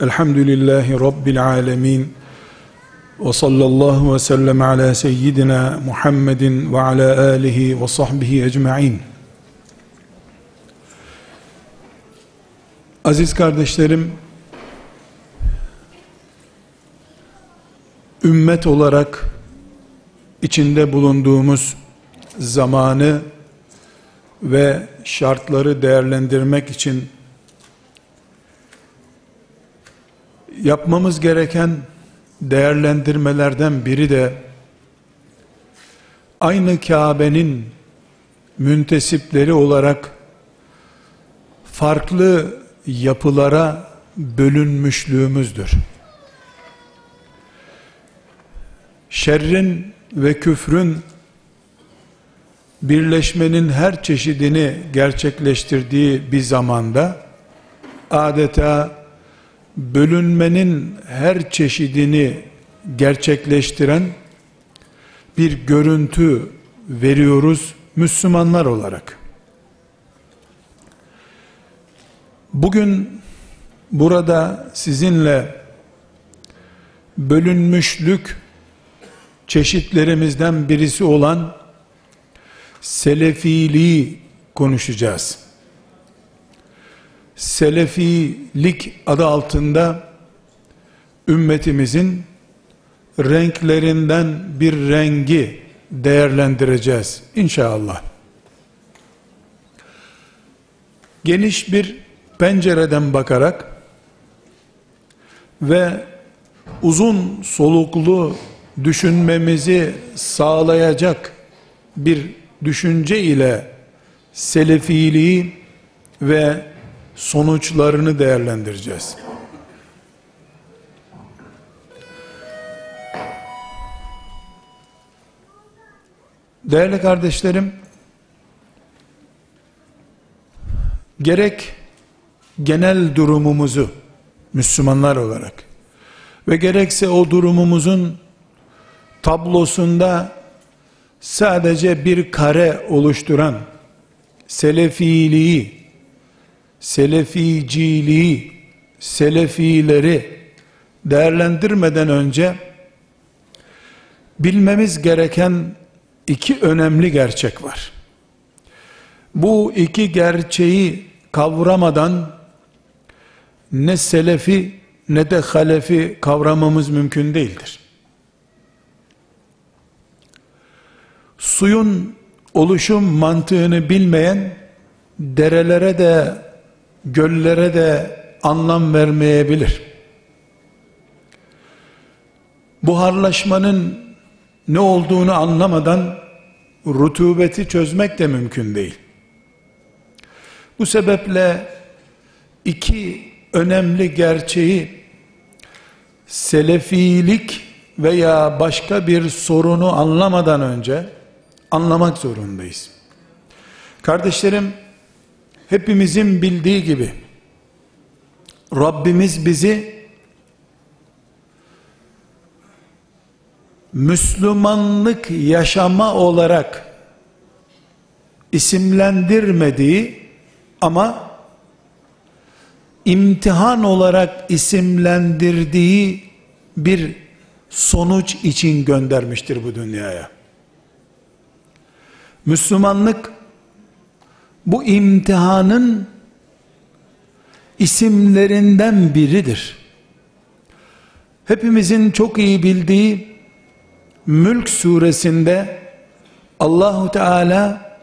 Elhamdülillahi Rabbil alemin. Ve sallallahu ve sellem ala seyyidina Muhammedin ve ala alihi ve sahbihi ecma'in. Aziz kardeşlerim, ümmet olarak içinde bulunduğumuz zamanı ve şartları değerlendirmek için yapmamız gereken değerlendirmelerden biri de aynı Kabe'nin müntesipleri olarak farklı yapılara bölünmüşlüğümüzdür. Şerrin ve küfrün birleşmenin her çeşidini gerçekleştirdiği bir zamanda adeta bölünmenin her çeşidini gerçekleştiren bir görüntü veriyoruz Müslümanlar olarak. Bugün burada sizinle bölünmüşlük çeşitlerimizden birisi olan selefiliği konuşacağız. Selefilik adı altında ümmetimizin renklerinden bir rengi değerlendireceğiz inşallah. Geniş bir pencereden bakarak ve uzun soluklu düşünmemizi sağlayacak bir düşünce ile selefiliği ve sonuçlarını değerlendireceğiz. Değerli kardeşlerim, gerek genel durumumuzu Müslümanlar olarak ve gerekse o durumumuzun tablosunda sadece bir kare oluşturan selefiliği, seleficiliği, selefileri değerlendirmeden önce bilmemiz gereken iki önemli gerçek var. Bu iki gerçeği kavramadan ne selefi ne de halefi kavramamız mümkün değildir. Suyun oluşum mantığını bilmeyen derelere de göllere de anlam vermeyebilir. Buharlaşmanın ne olduğunu anlamadan rutubeti çözmek de mümkün değil. Bu sebeple iki önemli gerçeği selefilik veya başka bir sorunu anlamadan önce anlamak zorundayız. Kardeşlerim, hepimizin bildiği gibi Rabbimiz bizi Müslümanlık yaşama olarak isimlendirmediği ama imtihan olarak isimlendirdiği bir sonuç için göndermiştir bu dünyaya. Müslümanlık bu imtihanın isimlerinden biridir. Hepimizin çok iyi bildiği Mülk suresinde Allahu Teala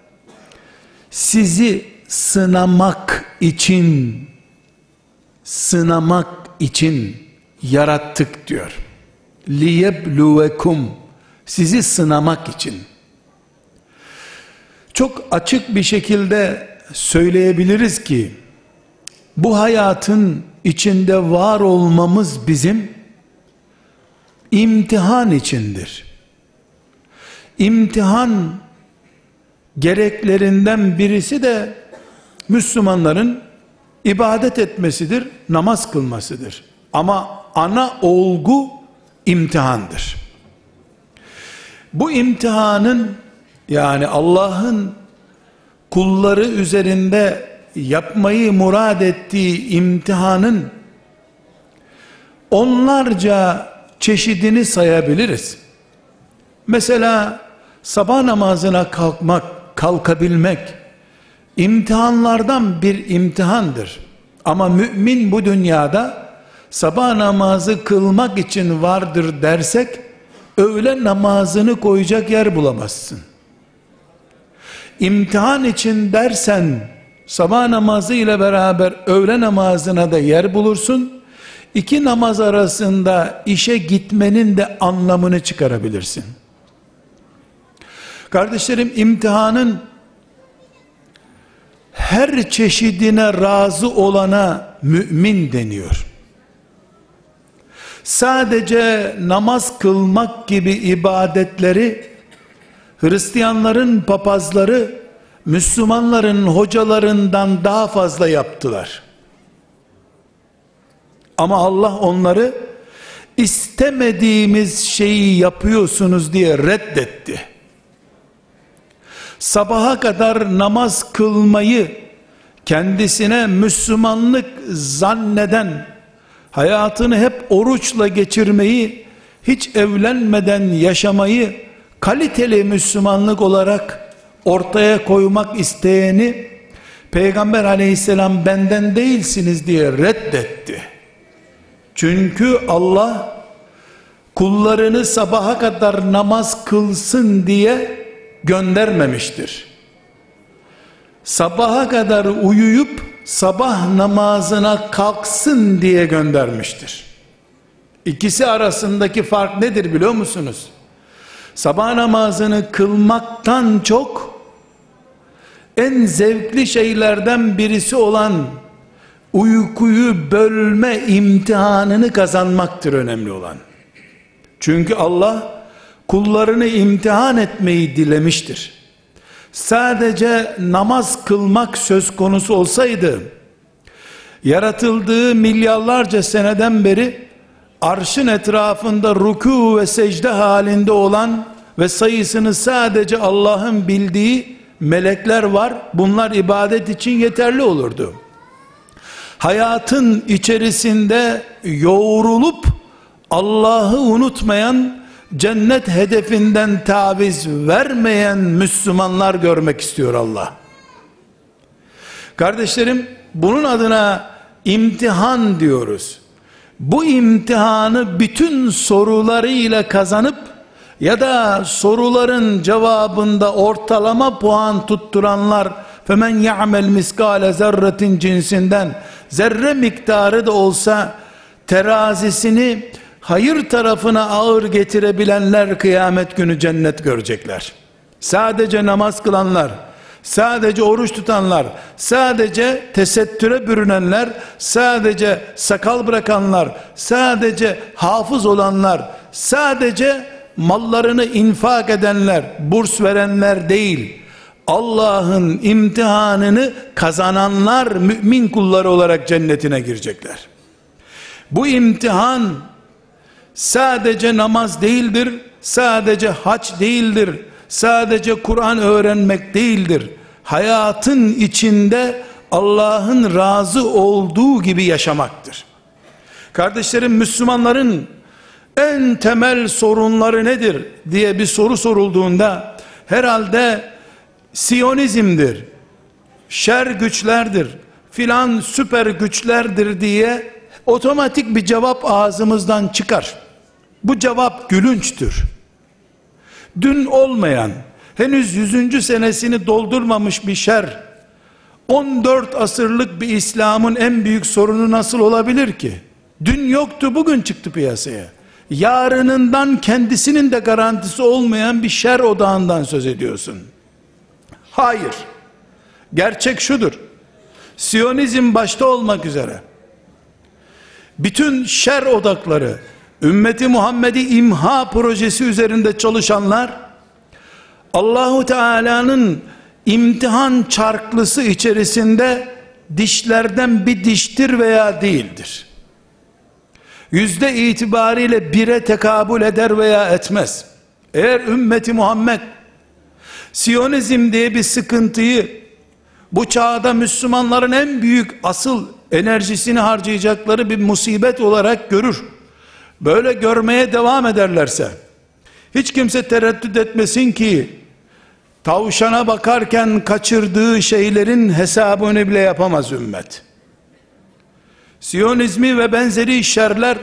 sizi sınamak için sınamak için yarattık diyor. Liyebluvekum sizi sınamak için. Çok açık bir şekilde söyleyebiliriz ki bu hayatın içinde var olmamız bizim imtihan içindir. İmtihan gereklerinden birisi de Müslümanların ibadet etmesidir, namaz kılmasıdır. Ama ana olgu imtihandır. Bu imtihanın yani Allah'ın kulları üzerinde yapmayı murad ettiği imtihanın onlarca çeşidini sayabiliriz. Mesela sabah namazına kalkmak, kalkabilmek imtihanlardan bir imtihandır. Ama mümin bu dünyada sabah namazı kılmak için vardır dersek öğle namazını koyacak yer bulamazsın. İmtihan için dersen sabah namazı ile beraber öğle namazına da yer bulursun. İki namaz arasında işe gitmenin de anlamını çıkarabilirsin. Kardeşlerim imtihanın her çeşidine razı olana mümin deniyor. Sadece namaz kılmak gibi ibadetleri Hristiyanların papazları Müslümanların hocalarından daha fazla yaptılar. Ama Allah onları istemediğimiz şeyi yapıyorsunuz diye reddetti. Sabaha kadar namaz kılmayı kendisine Müslümanlık zanneden, hayatını hep oruçla geçirmeyi, hiç evlenmeden yaşamayı kaliteli Müslümanlık olarak ortaya koymak isteyeni Peygamber aleyhisselam benden değilsiniz diye reddetti. Çünkü Allah kullarını sabaha kadar namaz kılsın diye göndermemiştir. Sabaha kadar uyuyup sabah namazına kalksın diye göndermiştir. İkisi arasındaki fark nedir biliyor musunuz? Sabah namazını kılmaktan çok en zevkli şeylerden birisi olan uykuyu bölme imtihanını kazanmaktır önemli olan. Çünkü Allah kullarını imtihan etmeyi dilemiştir. Sadece namaz kılmak söz konusu olsaydı, yaratıldığı milyarlarca seneden beri arşın etrafında ruku ve secde halinde olan ve sayısını sadece Allah'ın bildiği melekler var. Bunlar ibadet için yeterli olurdu. Hayatın içerisinde yoğrulup Allah'ı unutmayan, cennet hedefinden taviz vermeyen Müslümanlar görmek istiyor Allah. Kardeşlerim, bunun adına imtihan diyoruz. Bu imtihanı bütün sorularıyla kazanıp ya da soruların cevabında ortalama puan tutturanlar femen ya'mel miskale zerretin cinsinden zerre miktarı da olsa terazisini hayır tarafına ağır getirebilenler kıyamet günü cennet görecekler. Sadece namaz kılanlar, sadece oruç tutanlar, sadece tesettüre bürünenler, sadece sakal bırakanlar, sadece hafız olanlar, sadece mallarını infak edenler, burs verenler değil, Allah'ın imtihanını kazananlar mümin kulları olarak cennetine girecekler. Bu imtihan sadece namaz değildir, sadece haç değildir, sadece Kur'an öğrenmek değildir. Hayatın içinde Allah'ın razı olduğu gibi yaşamaktır. Kardeşlerim Müslümanların en temel sorunları nedir diye bir soru sorulduğunda herhalde Siyonizmdir, şer güçlerdir, filan süper güçlerdir diye otomatik bir cevap ağzımızdan çıkar. Bu cevap gülünçtür. Dün olmayan, henüz yüzüncü senesini doldurmamış bir şer, 14 asırlık bir İslam'ın en büyük sorunu nasıl olabilir ki? Dün yoktu bugün çıktı piyasaya. Yarınından kendisinin de garantisi olmayan bir şer odağından söz ediyorsun. Hayır. Gerçek şudur. Siyonizm başta olmak üzere bütün şer odakları ümmeti Muhammed'i imha projesi üzerinde çalışanlar Allahu Teala'nın imtihan çarklısı içerisinde dişlerden bir diştir veya değildir. Yüzde itibariyle bire tekabül eder veya etmez. Eğer ümmeti Muhammed Siyonizm diye bir sıkıntıyı bu çağda Müslümanların en büyük asıl enerjisini harcayacakları bir musibet olarak görür. Böyle görmeye devam ederlerse, hiç kimse tereddüt etmesin ki, tavşana bakarken kaçırdığı şeylerin hesabını bile yapamaz ümmet. Siyonizmi ve benzeri şerler,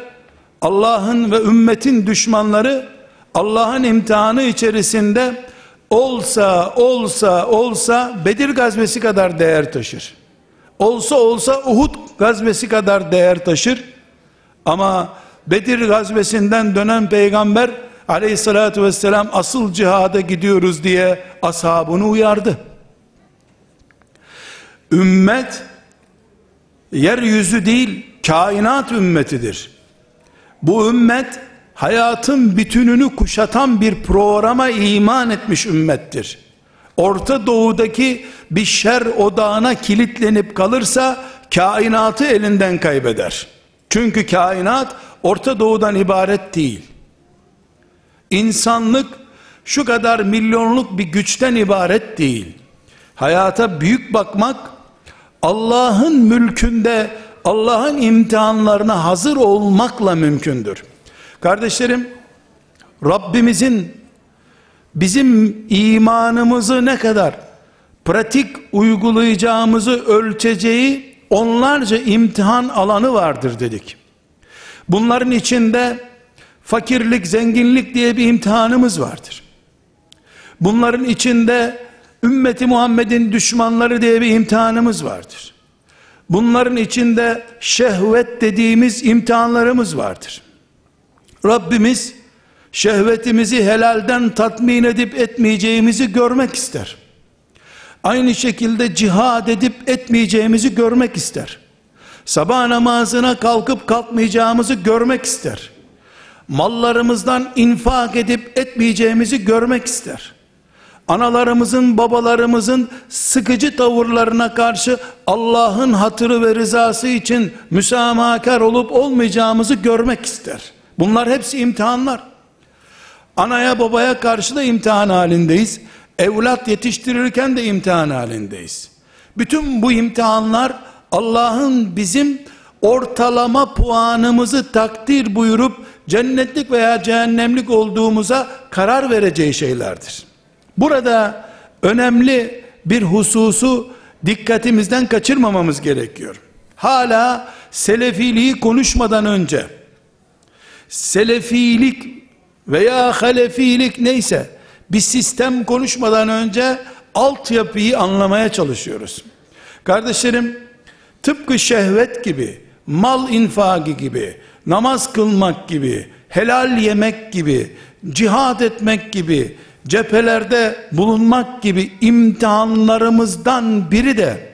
Allah'ın ve ümmetin düşmanları, Allah'ın imtihanı içerisinde, olsa olsa olsa Bedir gazvesi kadar değer taşır. Olsa olsa Uhud gazvesi kadar değer taşır. Ama Bedir gazvesinden dönen peygamber aleyhissalatü vesselam asıl cihada gidiyoruz diye ashabını uyardı. Ümmet yeryüzü değil kainat ümmetidir. Bu ümmet hayatın bütününü kuşatan bir programa iman etmiş ümmettir. Orta doğudaki bir şer odağına kilitlenip kalırsa kainatı elinden kaybeder. Çünkü kainat Orta Doğu'dan ibaret değil. İnsanlık şu kadar milyonluk bir güçten ibaret değil. Hayata büyük bakmak Allah'ın mülkünde Allah'ın imtihanlarına hazır olmakla mümkündür. Kardeşlerim, Rabbimizin bizim imanımızı ne kadar pratik uygulayacağımızı ölçeceği onlarca imtihan alanı vardır dedik. Bunların içinde fakirlik, zenginlik diye bir imtihanımız vardır. Bunların içinde ümmeti Muhammed'in düşmanları diye bir imtihanımız vardır. Bunların içinde şehvet dediğimiz imtihanlarımız vardır. Rabbimiz şehvetimizi helalden tatmin edip etmeyeceğimizi görmek ister. Aynı şekilde cihad edip etmeyeceğimizi görmek ister. Sabah namazına kalkıp kalkmayacağımızı görmek ister. Mallarımızdan infak edip etmeyeceğimizi görmek ister. Analarımızın, babalarımızın sıkıcı tavırlarına karşı Allah'ın hatırı ve rızası için müsamahakar olup olmayacağımızı görmek ister. Bunlar hepsi imtihanlar. Anaya babaya karşı da imtihan halindeyiz. Evlat yetiştirirken de imtihan halindeyiz. Bütün bu imtihanlar Allah'ın bizim ortalama puanımızı takdir buyurup cennetlik veya cehennemlik olduğumuza karar vereceği şeylerdir. Burada önemli bir hususu dikkatimizden kaçırmamamız gerekiyor. Hala selefiliği konuşmadan önce selefilik veya halefilik neyse bir sistem konuşmadan önce altyapıyı anlamaya çalışıyoruz. Kardeşlerim tıpkı şehvet gibi, mal infakı gibi, namaz kılmak gibi, helal yemek gibi, cihad etmek gibi, cephelerde bulunmak gibi imtihanlarımızdan biri de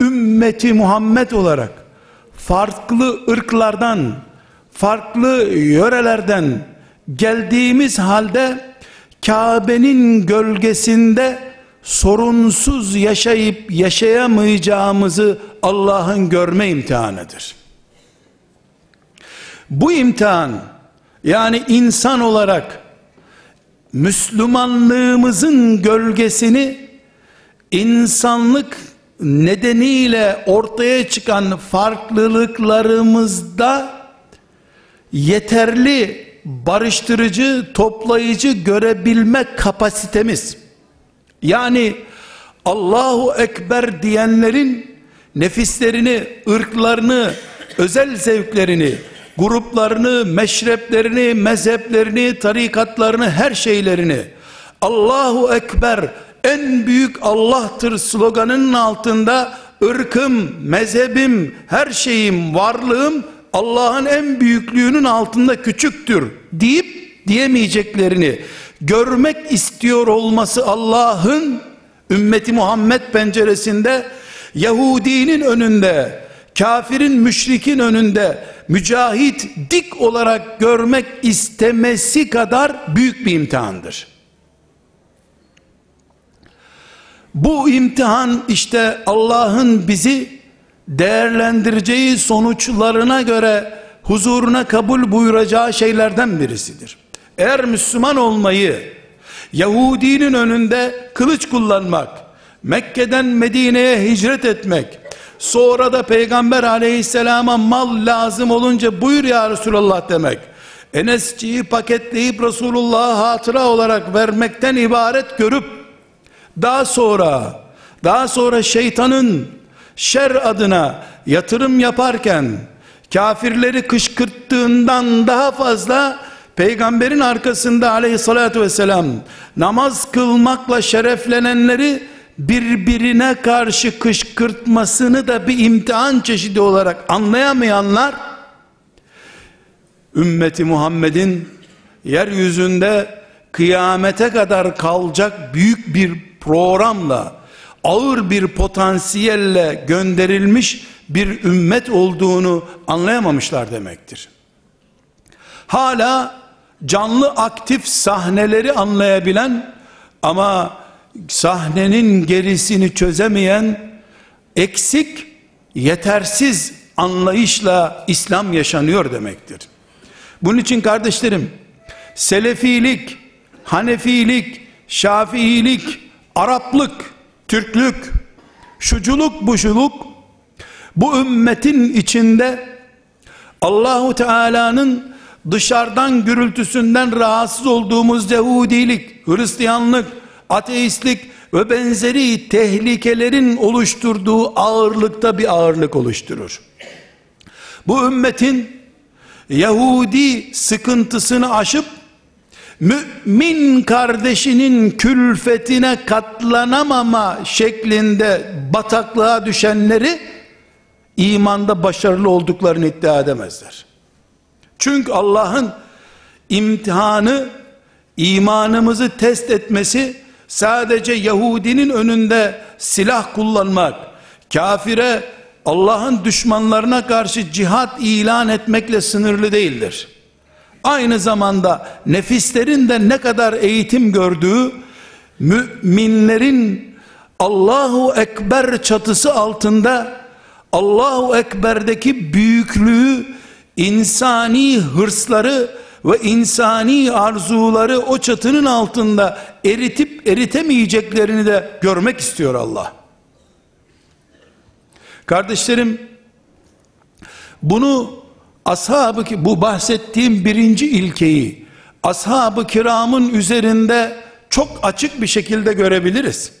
ümmeti Muhammed olarak farklı ırklardan, farklı yörelerden geldiğimiz halde Kabe'nin gölgesinde sorunsuz yaşayıp yaşayamayacağımızı Allah'ın görme imtihanıdır. Bu imtihan yani insan olarak Müslümanlığımızın gölgesini insanlık nedeniyle ortaya çıkan farklılıklarımızda yeterli barıştırıcı, toplayıcı görebilme kapasitemiz. Yani Allahu Ekber diyenlerin nefislerini, ırklarını, özel zevklerini, gruplarını, meşreplerini, mezheplerini, tarikatlarını, her şeylerini Allahu Ekber en büyük Allah'tır sloganının altında ırkım, mezhebim, her şeyim, varlığım Allah'ın en büyüklüğünün altında küçüktür deyip diyemeyeceklerini görmek istiyor olması Allah'ın ümmeti Muhammed penceresinde Yahudinin önünde kafirin müşrikin önünde mücahit dik olarak görmek istemesi kadar büyük bir imtihandır. Bu imtihan işte Allah'ın bizi değerlendireceği sonuçlarına göre huzuruna kabul buyuracağı şeylerden birisidir. Eğer Müslüman olmayı Yahudinin önünde kılıç kullanmak, Mekke'den Medine'ye hicret etmek, Sonra da Peygamber aleyhisselama mal lazım olunca buyur ya Resulallah demek. Enesçiyi paketleyip Resulullah'a hatıra olarak vermekten ibaret görüp daha sonra daha sonra şeytanın şer adına yatırım yaparken kafirleri kışkırttığından daha fazla peygamberin arkasında aleyhissalatü vesselam namaz kılmakla şereflenenleri birbirine karşı kışkırtmasını da bir imtihan çeşidi olarak anlayamayanlar ümmeti Muhammed'in yeryüzünde kıyamete kadar kalacak büyük bir programla ağır bir potansiyelle gönderilmiş bir ümmet olduğunu anlayamamışlar demektir. Hala canlı aktif sahneleri anlayabilen ama sahnenin gerisini çözemeyen eksik, yetersiz anlayışla İslam yaşanıyor demektir. Bunun için kardeşlerim, Selefilik, Hanefilik, Şafiilik, Araplık, Türklük, şuculuk, buşuluk bu ümmetin içinde Allahu Teala'nın dışarıdan gürültüsünden rahatsız olduğumuz Yahudilik, Hristiyanlık, ateistlik ve benzeri tehlikelerin oluşturduğu ağırlıkta bir ağırlık oluşturur. Bu ümmetin Yahudi sıkıntısını aşıp mümin kardeşinin külfetine katlanamama şeklinde bataklığa düşenleri imanda başarılı olduklarını iddia edemezler. Çünkü Allah'ın imtihanı imanımızı test etmesi sadece Yahudinin önünde silah kullanmak, kafire Allah'ın düşmanlarına karşı cihat ilan etmekle sınırlı değildir. Aynı zamanda nefislerin de ne kadar eğitim gördüğü müminlerin Allahu Ekber çatısı altında Allahu Ekber'deki büyüklüğü insani hırsları ve insani arzuları o çatının altında eritip eritemeyeceklerini de görmek istiyor Allah. Kardeşlerim bunu ashab-ı ki bu bahsettiğim birinci ilkeyi ashab-ı kiramın üzerinde çok açık bir şekilde görebiliriz.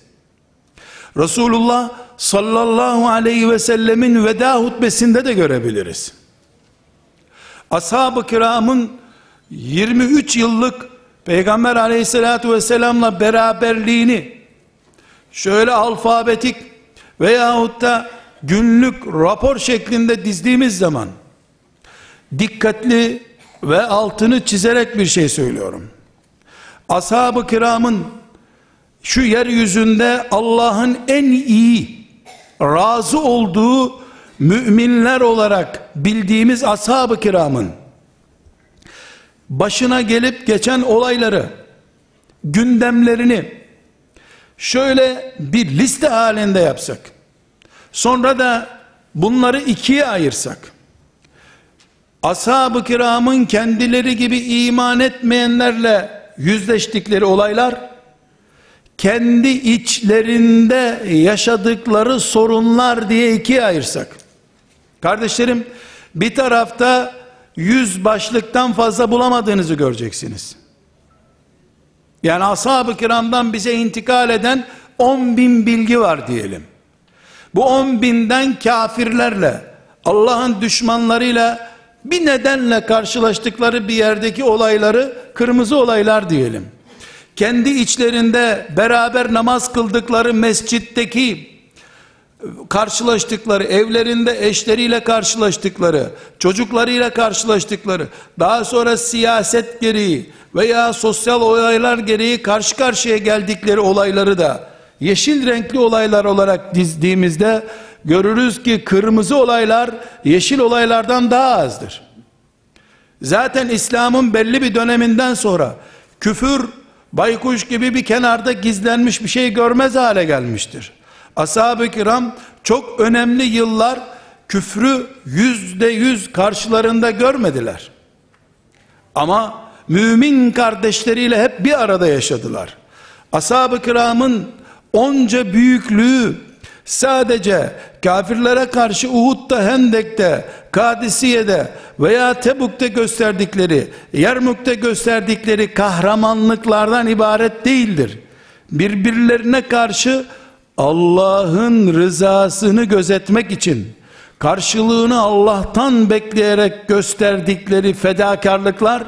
Resulullah sallallahu aleyhi ve sellemin veda hutbesinde de görebiliriz. Ashab-ı kiramın 23 yıllık Peygamber aleyhissalatü vesselamla beraberliğini şöyle alfabetik veyahut da günlük rapor şeklinde dizdiğimiz zaman dikkatli ve altını çizerek bir şey söylüyorum. Ashab-ı kiramın şu yeryüzünde Allah'ın en iyi razı olduğu müminler olarak bildiğimiz ashab-ı kiramın başına gelip geçen olayları gündemlerini şöyle bir liste halinde yapsak sonra da bunları ikiye ayırsak ashab-ı kiramın kendileri gibi iman etmeyenlerle yüzleştikleri olaylar kendi içlerinde yaşadıkları sorunlar diye ikiye ayırsak kardeşlerim bir tarafta yüz başlıktan fazla bulamadığınızı göreceksiniz yani ashab-ı kiramdan bize intikal eden 10 bin bilgi var diyelim bu 10 binden kafirlerle Allah'ın düşmanlarıyla bir nedenle karşılaştıkları bir yerdeki olayları kırmızı olaylar diyelim. Kendi içlerinde beraber namaz kıldıkları mescitteki karşılaştıkları, evlerinde eşleriyle karşılaştıkları, çocuklarıyla karşılaştıkları, daha sonra siyaset gereği veya sosyal olaylar gereği karşı karşıya geldikleri olayları da yeşil renkli olaylar olarak dizdiğimizde görürüz ki kırmızı olaylar yeşil olaylardan daha azdır. Zaten İslam'ın belli bir döneminden sonra küfür baykuş gibi bir kenarda gizlenmiş bir şey görmez hale gelmiştir. Ashab-ı kiram çok önemli yıllar küfrü yüzde yüz karşılarında görmediler. Ama mümin kardeşleriyle hep bir arada yaşadılar. Ashab-ı kiramın onca büyüklüğü sadece kafirlere karşı Uhud'da, Hendek'te, Kadisiye'de veya Tebuk'te gösterdikleri, Yermuk'te gösterdikleri kahramanlıklardan ibaret değildir. Birbirlerine karşı Allah'ın rızasını gözetmek için karşılığını Allah'tan bekleyerek gösterdikleri fedakarlıklar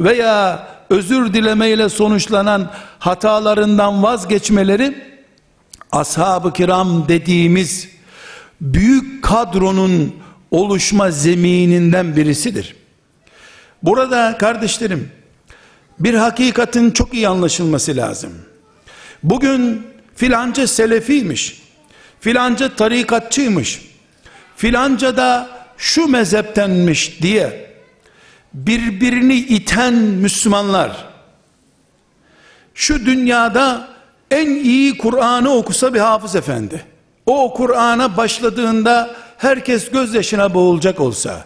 veya özür dilemeyle sonuçlanan hatalarından vazgeçmeleri ashab-ı kiram dediğimiz büyük kadronun oluşma zemininden birisidir. Burada kardeşlerim bir hakikatin çok iyi anlaşılması lazım. Bugün filanca selefiymiş, filanca tarikatçıymış, filanca da şu mezheptenmiş diye birbirini iten Müslümanlar şu dünyada en iyi Kur'an'ı okusa bir hafız efendi o Kur'an'a başladığında herkes gözyaşına boğulacak olsa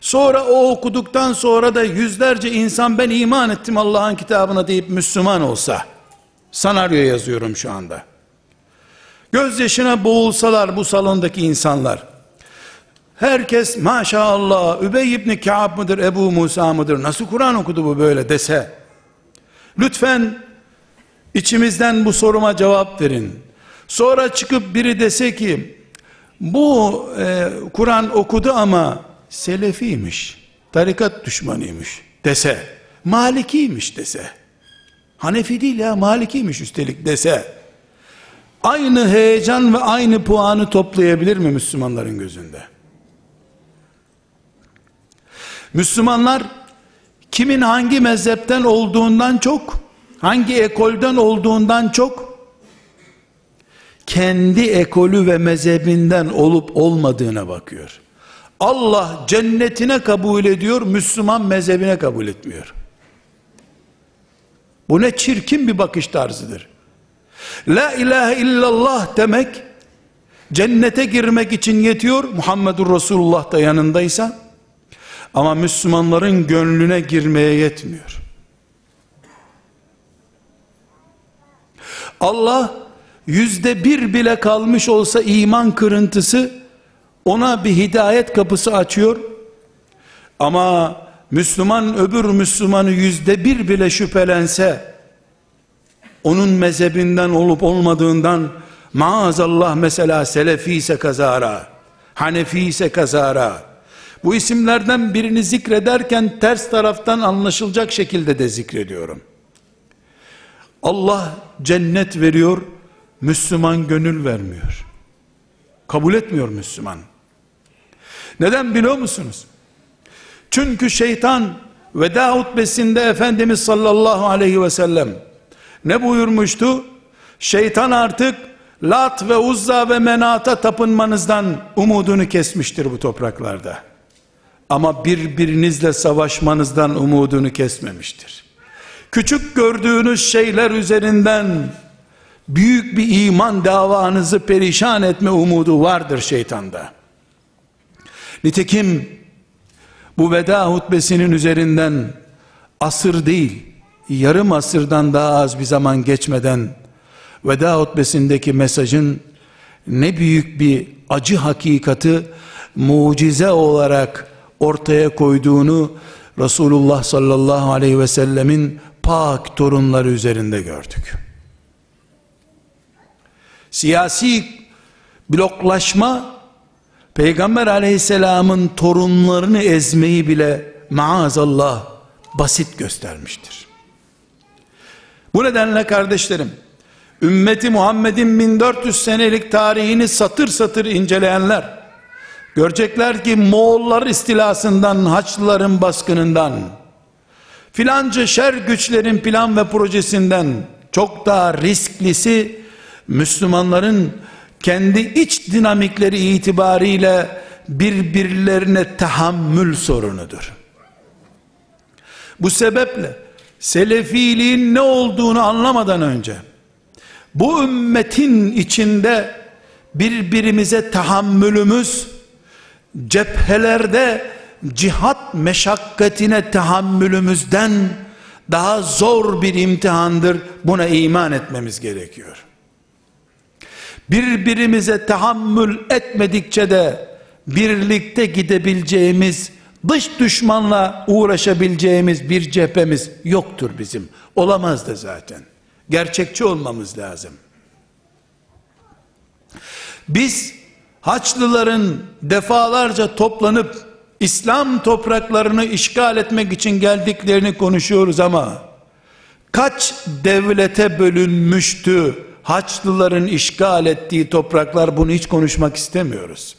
sonra o okuduktan sonra da yüzlerce insan ben iman ettim Allah'ın kitabına deyip Müslüman olsa senaryo yazıyorum şu anda gözyaşına boğulsalar bu salondaki insanlar. Herkes maşallah Übey ibn Ka'b mıdır Ebu Musa mıdır nasıl Kur'an okudu bu böyle? dese lütfen içimizden bu soruma cevap verin. Sonra çıkıp biri dese ki bu e, Kur'an okudu ama selefiymiş tarikat düşmanıymış dese malikiymiş dese Hanefi değil ya malikiymiş üstelik dese aynı heyecan ve aynı puanı toplayabilir mi Müslümanların gözünde? Müslümanlar kimin hangi mezhepten olduğundan çok, hangi ekolden olduğundan çok, kendi ekolü ve mezhebinden olup olmadığına bakıyor. Allah cennetine kabul ediyor, Müslüman mezhebine kabul etmiyor. Bu ne çirkin bir bakış tarzıdır. La ilahe illallah demek, cennete girmek için yetiyor, Muhammedur Resulullah da yanındaysa, ama Müslümanların gönlüne girmeye yetmiyor. Allah yüzde bir bile kalmış olsa iman kırıntısı ona bir hidayet kapısı açıyor. Ama Müslüman öbür Müslümanı yüzde bir bile şüphelense onun mezhebinden olup olmadığından maazallah mesela Selefi ise kazara, Hanefi ise kazara, bu isimlerden birini zikrederken ters taraftan anlaşılacak şekilde de zikrediyorum. Allah cennet veriyor, Müslüman gönül vermiyor. Kabul etmiyor Müslüman. Neden biliyor musunuz? Çünkü şeytan veda hutbesinde Efendimiz sallallahu aleyhi ve sellem ne buyurmuştu? Şeytan artık Lat ve Uzza ve Menat'a tapınmanızdan umudunu kesmiştir bu topraklarda ama birbirinizle savaşmanızdan umudunu kesmemiştir. Küçük gördüğünüz şeyler üzerinden büyük bir iman davanızı perişan etme umudu vardır şeytanda. Nitekim bu veda hutbesinin üzerinden asır değil, yarım asırdan daha az bir zaman geçmeden veda hutbesindeki mesajın ne büyük bir acı hakikati mucize olarak ortaya koyduğunu Resulullah sallallahu aleyhi ve sellemin pak torunları üzerinde gördük. Siyasi bloklaşma Peygamber aleyhisselamın torunlarını ezmeyi bile maazallah basit göstermiştir. Bu nedenle kardeşlerim, ümmeti Muhammed'in 1400 senelik tarihini satır satır inceleyenler, Görecekler ki Moğollar istilasından, Haçlıların baskınından, filanca şer güçlerin plan ve projesinden çok daha risklisi Müslümanların kendi iç dinamikleri itibariyle birbirlerine tahammül sorunudur. Bu sebeple selefiliğin ne olduğunu anlamadan önce bu ümmetin içinde birbirimize tahammülümüz cephelerde cihat meşakkatine tahammülümüzden daha zor bir imtihandır. Buna iman etmemiz gerekiyor. birbirimize tahammül etmedikçe de birlikte gidebileceğimiz, dış düşmanla uğraşabileceğimiz bir cephemiz yoktur bizim. Olamaz da zaten. Gerçekçi olmamız lazım. Biz Haçlıların defalarca toplanıp İslam topraklarını işgal etmek için geldiklerini konuşuyoruz ama kaç devlete bölünmüştü Haçlıların işgal ettiği topraklar bunu hiç konuşmak istemiyoruz.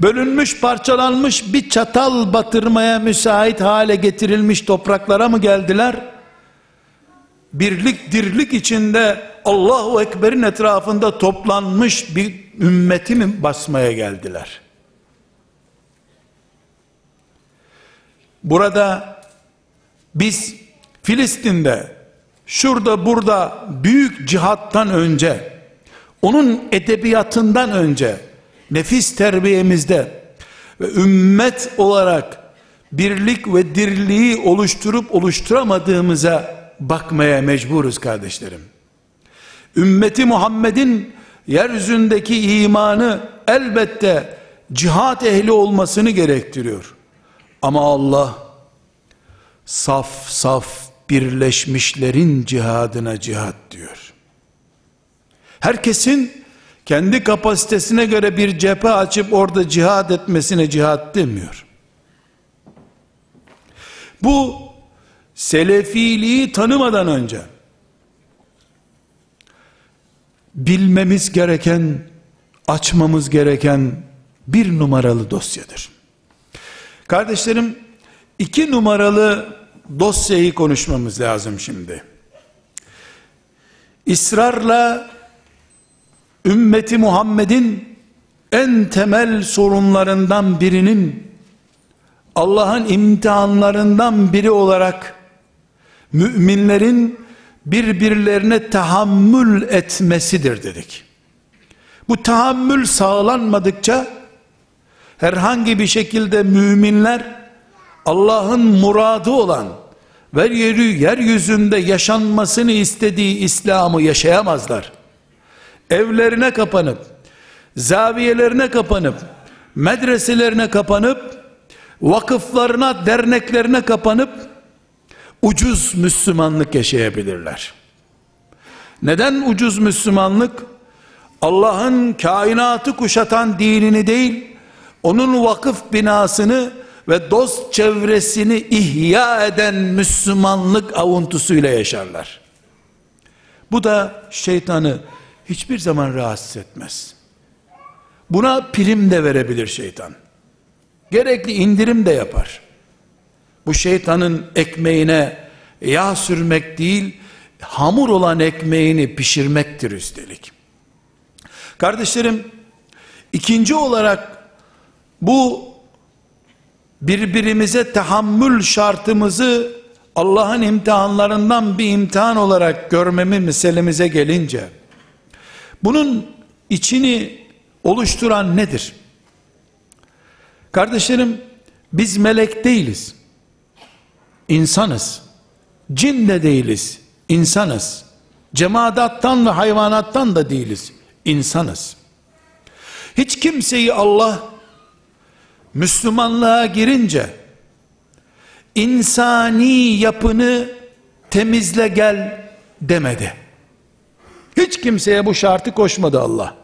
Bölünmüş, parçalanmış bir çatal batırmaya müsait hale getirilmiş topraklara mı geldiler? Birlik dirlik içinde Allahu Ekber'in etrafında toplanmış bir ümmeti mi basmaya geldiler? Burada biz Filistin'de şurada burada büyük cihattan önce onun edebiyatından önce nefis terbiyemizde ve ümmet olarak birlik ve dirliği oluşturup oluşturamadığımıza bakmaya mecburuz kardeşlerim. Ümmeti Muhammed'in yeryüzündeki imanı elbette cihat ehli olmasını gerektiriyor. Ama Allah saf saf birleşmişlerin cihadına cihat diyor. Herkesin kendi kapasitesine göre bir cephe açıp orada cihad etmesine cihat demiyor. Bu selefiliği tanımadan önce bilmemiz gereken, açmamız gereken bir numaralı dosyadır. Kardeşlerim, iki numaralı dosyayı konuşmamız lazım şimdi. İsrarla ümmeti Muhammed'in en temel sorunlarından birinin Allah'ın imtihanlarından biri olarak müminlerin birbirlerine tahammül etmesidir dedik. Bu tahammül sağlanmadıkça herhangi bir şekilde müminler Allah'ın muradı olan ve yeryüzünde yaşanmasını istediği İslam'ı yaşayamazlar. Evlerine kapanıp, zaviyelerine kapanıp, medreselerine kapanıp, vakıflarına, derneklerine kapanıp, ucuz Müslümanlık yaşayabilirler. Neden ucuz Müslümanlık? Allah'ın kainatı kuşatan dinini değil, onun vakıf binasını ve dost çevresini ihya eden Müslümanlık avuntusuyla yaşarlar. Bu da şeytanı hiçbir zaman rahatsız etmez. Buna prim de verebilir şeytan. Gerekli indirim de yapar. Bu şeytanın ekmeğine yağ sürmek değil, hamur olan ekmeğini pişirmektir üstelik. Kardeşlerim, ikinci olarak bu birbirimize tahammül şartımızı Allah'ın imtihanlarından bir imtihan olarak görmemi meselemize gelince bunun içini oluşturan nedir? Kardeşlerim biz melek değiliz. İnsanız. Cin de değiliz. İnsanız. Cemaattan ve hayvanattan da değiliz. İnsanız. Hiç kimseyi Allah Müslümanlığa girince insani yapını temizle gel demedi. Hiç kimseye bu şartı koşmadı Allah.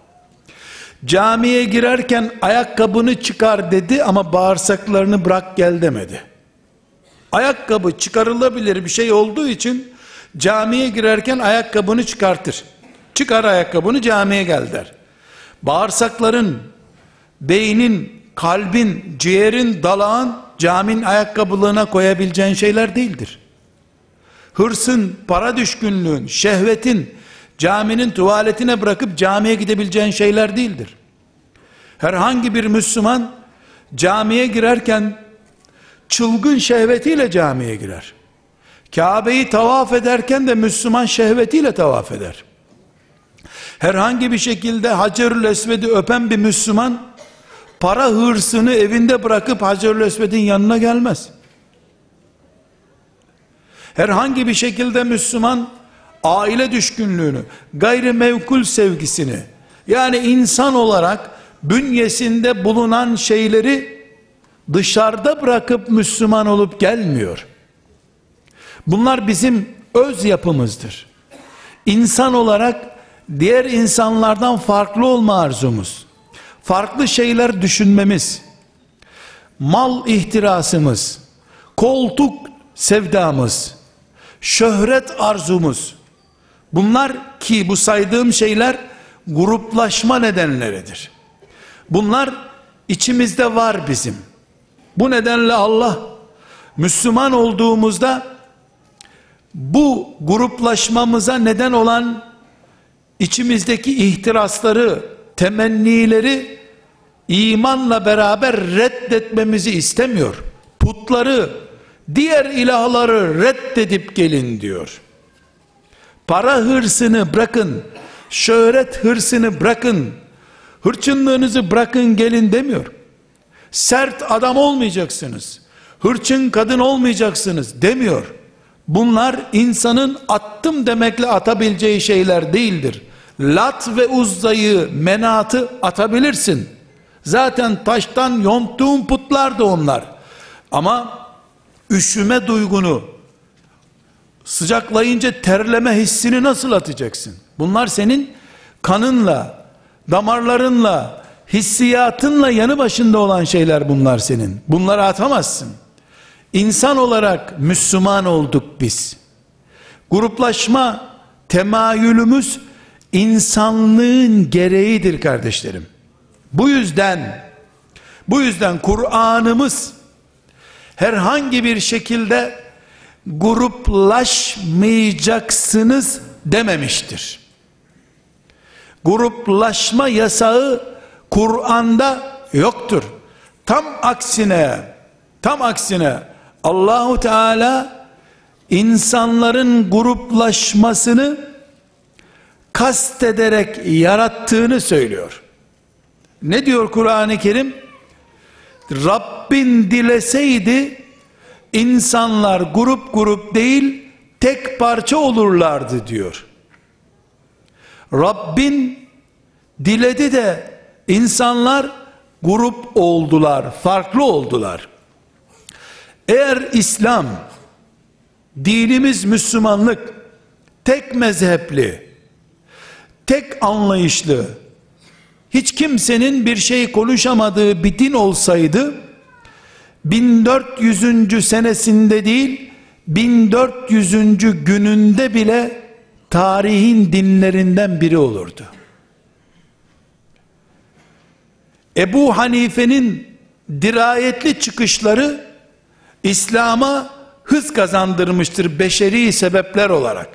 Camiye girerken ayakkabını çıkar dedi ama bağırsaklarını bırak gel demedi. Ayakkabı çıkarılabilir bir şey olduğu için camiye girerken ayakkabını çıkartır. Çıkar ayakkabını camiye gel der. Bağırsakların, beynin, kalbin, ciğerin, dalağın caminin ayakkabılığına koyabileceğin şeyler değildir. Hırsın, para düşkünlüğün, şehvetin caminin tuvaletine bırakıp camiye gidebileceğin şeyler değildir. Herhangi bir Müslüman camiye girerken çılgın şehvetiyle camiye girer. Kabe'yi tavaf ederken de Müslüman şehvetiyle tavaf eder. Herhangi bir şekilde Hacerül Esved'i öpen bir Müslüman para hırsını evinde bırakıp Hacerül Esved'in yanına gelmez. Herhangi bir şekilde Müslüman aile düşkünlüğünü, gayrimevkul sevgisini, yani insan olarak bünyesinde bulunan şeyleri dışarıda bırakıp Müslüman olup gelmiyor. Bunlar bizim öz yapımızdır. İnsan olarak diğer insanlardan farklı olma arzumuz, farklı şeyler düşünmemiz, mal ihtirasımız, koltuk sevdamız, şöhret arzumuz, bunlar ki bu saydığım şeyler gruplaşma nedenleridir. Bunlar içimizde var bizim. Bu nedenle Allah Müslüman olduğumuzda bu gruplaşmamıza neden olan içimizdeki ihtirasları, temennileri imanla beraber reddetmemizi istemiyor. Putları, diğer ilahları reddedip gelin diyor. Para hırsını bırakın, şöhret hırsını bırakın, hırçınlığınızı bırakın gelin demiyor. Sert adam olmayacaksınız, hırçın kadın olmayacaksınız demiyor. Bunlar insanın attım demekle atabileceği şeyler değildir. Lat ve uzzayı, menatı atabilirsin. Zaten taştan yonttuğun putlar da onlar. Ama üşüme duygunu, sıcaklayınca terleme hissini nasıl atacaksın? Bunlar senin kanınla, damarlarınla, hissiyatınla yanı başında olan şeyler bunlar senin. Bunları atamazsın. İnsan olarak Müslüman olduk biz. Gruplaşma temayülümüz insanlığın gereğidir kardeşlerim. Bu yüzden bu yüzden Kur'an'ımız herhangi bir şekilde gruplaşmayacaksınız dememiştir. Gruplaşma yasağı Kur'an'da yoktur. Tam aksine tam aksine Allahu Teala insanların gruplaşmasını kastederek yarattığını söylüyor. Ne diyor Kur'an-ı Kerim? Rabbin dileseydi insanlar grup grup değil tek parça olurlardı diyor. Rabbin diledi de insanlar grup oldular, farklı oldular. Eğer İslam, dinimiz Müslümanlık, tek mezhepli, tek anlayışlı, hiç kimsenin bir şey konuşamadığı bir din olsaydı, 1400. senesinde değil, 1400. gününde bile tarihin dinlerinden biri olurdu. Ebu Hanife'nin dirayetli çıkışları İslam'a hız kazandırmıştır beşeri sebepler olarak.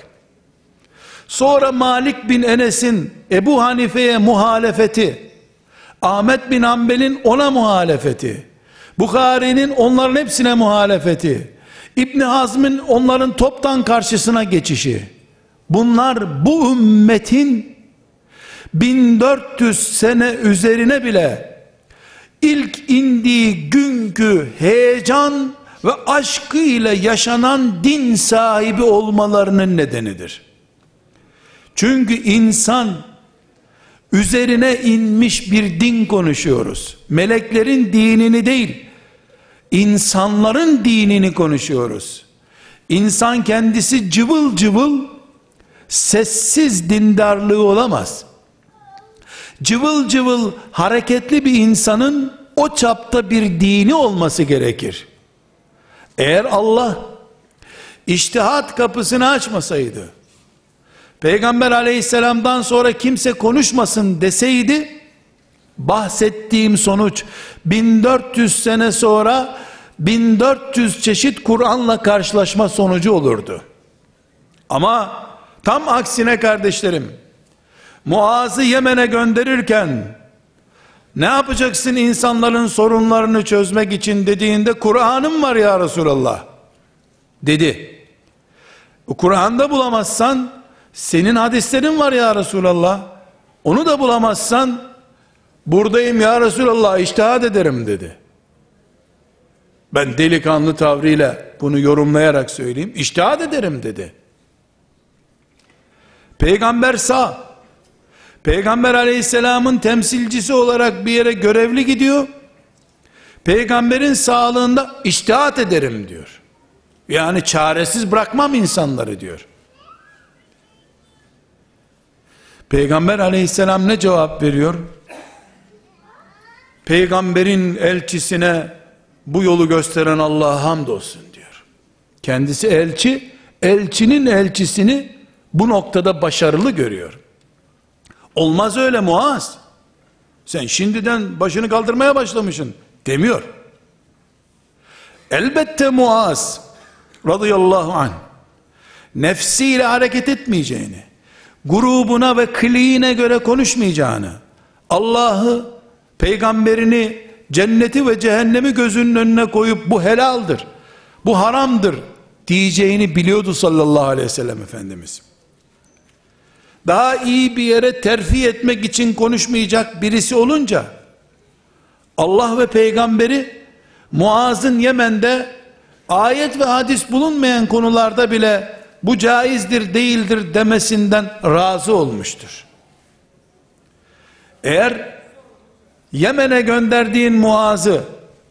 Sonra Malik bin Enes'in Ebu Hanife'ye muhalefeti, Ahmet bin Hanbel'in ona muhalefeti, Bukhari'nin onların hepsine muhalefeti, İbni Hazm'in onların toptan karşısına geçişi, bunlar bu ümmetin 1400 sene üzerine bile ilk indiği günkü heyecan ve aşkı ile yaşanan din sahibi olmalarının nedenidir. Çünkü insan üzerine inmiş bir din konuşuyoruz. Meleklerin dinini değil, insanların dinini konuşuyoruz. İnsan kendisi cıvıl cıvıl sessiz dindarlığı olamaz. Cıvıl cıvıl hareketli bir insanın o çapta bir dini olması gerekir. Eğer Allah iştihat kapısını açmasaydı, Peygamber aleyhisselamdan sonra kimse konuşmasın deseydi, bahsettiğim sonuç 1400 sene sonra 1400 çeşit Kur'an'la karşılaşma sonucu olurdu. Ama tam aksine kardeşlerim, Muaz'ı Yemen'e gönderirken ne yapacaksın insanların sorunlarını çözmek için dediğinde Kur'an'ım var ya Resulallah dedi. Kur'an'da bulamazsan senin hadislerin var ya Resulallah. Onu da bulamazsan buradayım ya Resulallah iştihad ederim dedi. Ben delikanlı tavrıyla bunu yorumlayarak söyleyeyim. İştihad ederim dedi. Peygamber sağ. Peygamber aleyhisselamın temsilcisi olarak bir yere görevli gidiyor. Peygamberin sağlığında iştihat ederim diyor. Yani çaresiz bırakmam insanları diyor. Peygamber aleyhisselam ne cevap veriyor? Peygamberin elçisine bu yolu gösteren Allah'a hamdolsun diyor. Kendisi elçi, elçinin elçisini bu noktada başarılı görüyor. Olmaz öyle Muaz. Sen şimdiden başını kaldırmaya başlamışsın demiyor. Elbette Muaz radıyallahu anh nefsiyle hareket etmeyeceğini, grubuna ve kliğine göre konuşmayacağını, Allah'ı, peygamberini, cenneti ve cehennemi gözünün önüne koyup bu helaldir, bu haramdır diyeceğini biliyordu sallallahu aleyhi ve sellem Efendimiz. Daha iyi bir yere terfi etmek için konuşmayacak birisi olunca, Allah ve peygamberi Muaz'ın Yemen'de ayet ve hadis bulunmayan konularda bile bu caizdir değildir demesinden razı olmuştur. Eğer Yemen'e gönderdiğin Muaz'ı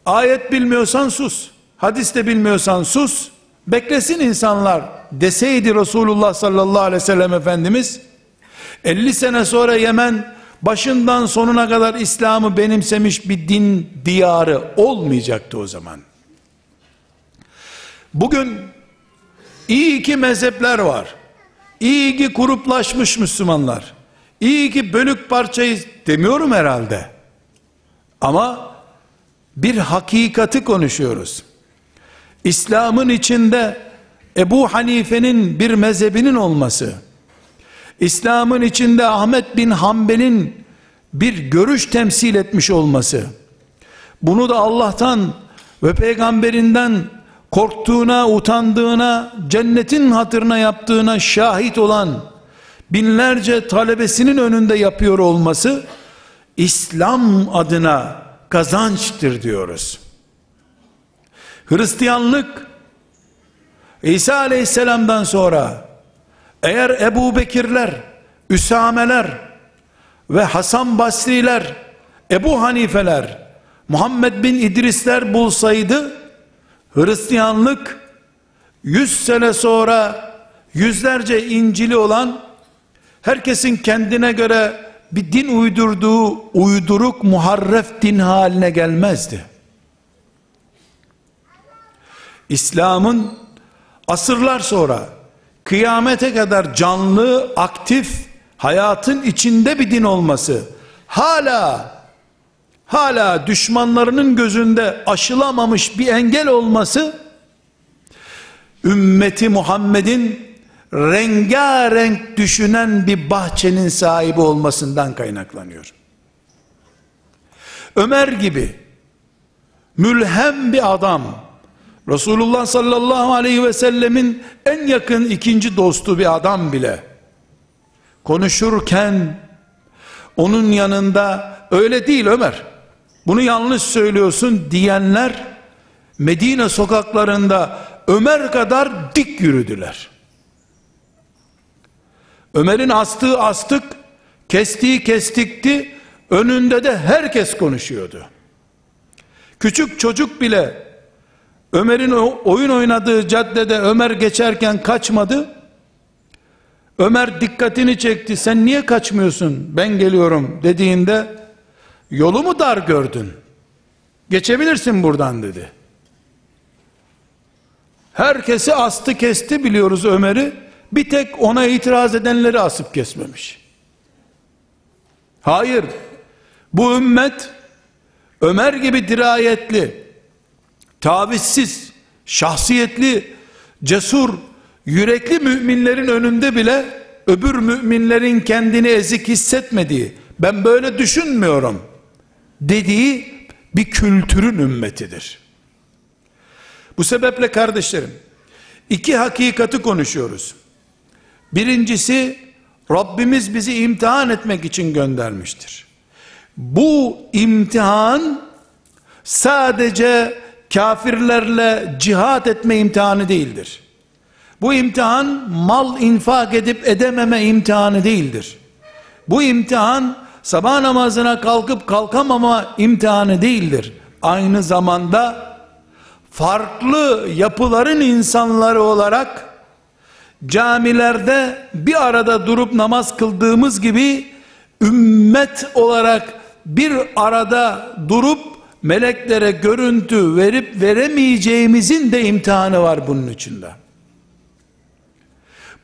ayet bilmiyorsan sus, hadis de bilmiyorsan sus, beklesin insanlar deseydi Resulullah sallallahu aleyhi ve sellem Efendimiz 50 sene sonra Yemen başından sonuna kadar İslam'ı benimsemiş bir din diyarı olmayacaktı o zaman. Bugün iyi ki mezhepler var. İyi ki gruplaşmış Müslümanlar. İyi ki bölük parçayız demiyorum herhalde. Ama bir hakikati konuşuyoruz. İslam'ın içinde Ebu Hanife'nin bir mezhebinin olması, İslam'ın içinde Ahmet bin Hanbel'in bir görüş temsil etmiş olması, bunu da Allah'tan ve peygamberinden korktuğuna, utandığına, cennetin hatırına yaptığına şahit olan binlerce talebesinin önünde yapıyor olması İslam adına kazançtır diyoruz. Hristiyanlık İsa aleyhisselamdan sonra eğer Ebu Bekirler, Üsameler ve Hasan Basriler, Ebu Hanifeler, Muhammed bin İdrisler bulsaydı Hristiyanlık 100 sene sonra yüzlerce İncil'i olan herkesin kendine göre bir din uydurduğu uyduruk muharref din haline gelmezdi. İslam'ın asırlar sonra kıyamete kadar canlı, aktif, hayatın içinde bir din olması hala hala düşmanlarının gözünde aşılamamış bir engel olması ümmeti Muhammed'in rengarenk düşünen bir bahçenin sahibi olmasından kaynaklanıyor. Ömer gibi mülhem bir adam Resulullah sallallahu aleyhi ve sellemin en yakın ikinci dostu bir adam bile konuşurken onun yanında öyle değil Ömer bunu yanlış söylüyorsun diyenler Medine sokaklarında Ömer kadar dik yürüdüler. Ömer'in astığı astık, kestiği kestikti, önünde de herkes konuşuyordu. Küçük çocuk bile Ömer'in oyun oynadığı caddede Ömer geçerken kaçmadı. Ömer dikkatini çekti. Sen niye kaçmıyorsun? Ben geliyorum dediğinde yolu mu dar gördün? Geçebilirsin buradan dedi. Herkesi astı kesti biliyoruz Ömer'i. Bir tek ona itiraz edenleri asıp kesmemiş. Hayır. Bu ümmet Ömer gibi dirayetli, tavizsiz, şahsiyetli, cesur, yürekli müminlerin önünde bile öbür müminlerin kendini ezik hissetmediği, ben böyle düşünmüyorum dediği bir kültürün ümmetidir. Bu sebeple kardeşlerim, iki hakikati konuşuyoruz. Birincisi, Rabbimiz bizi imtihan etmek için göndermiştir. Bu imtihan sadece kafirlerle cihat etme imtihanı değildir. Bu imtihan mal infak edip edememe imtihanı değildir. Bu imtihan sabah namazına kalkıp kalkamama imtihanı değildir. Aynı zamanda farklı yapıların insanları olarak camilerde bir arada durup namaz kıldığımız gibi ümmet olarak bir arada durup meleklere görüntü verip veremeyeceğimizin de imtihanı var bunun içinde.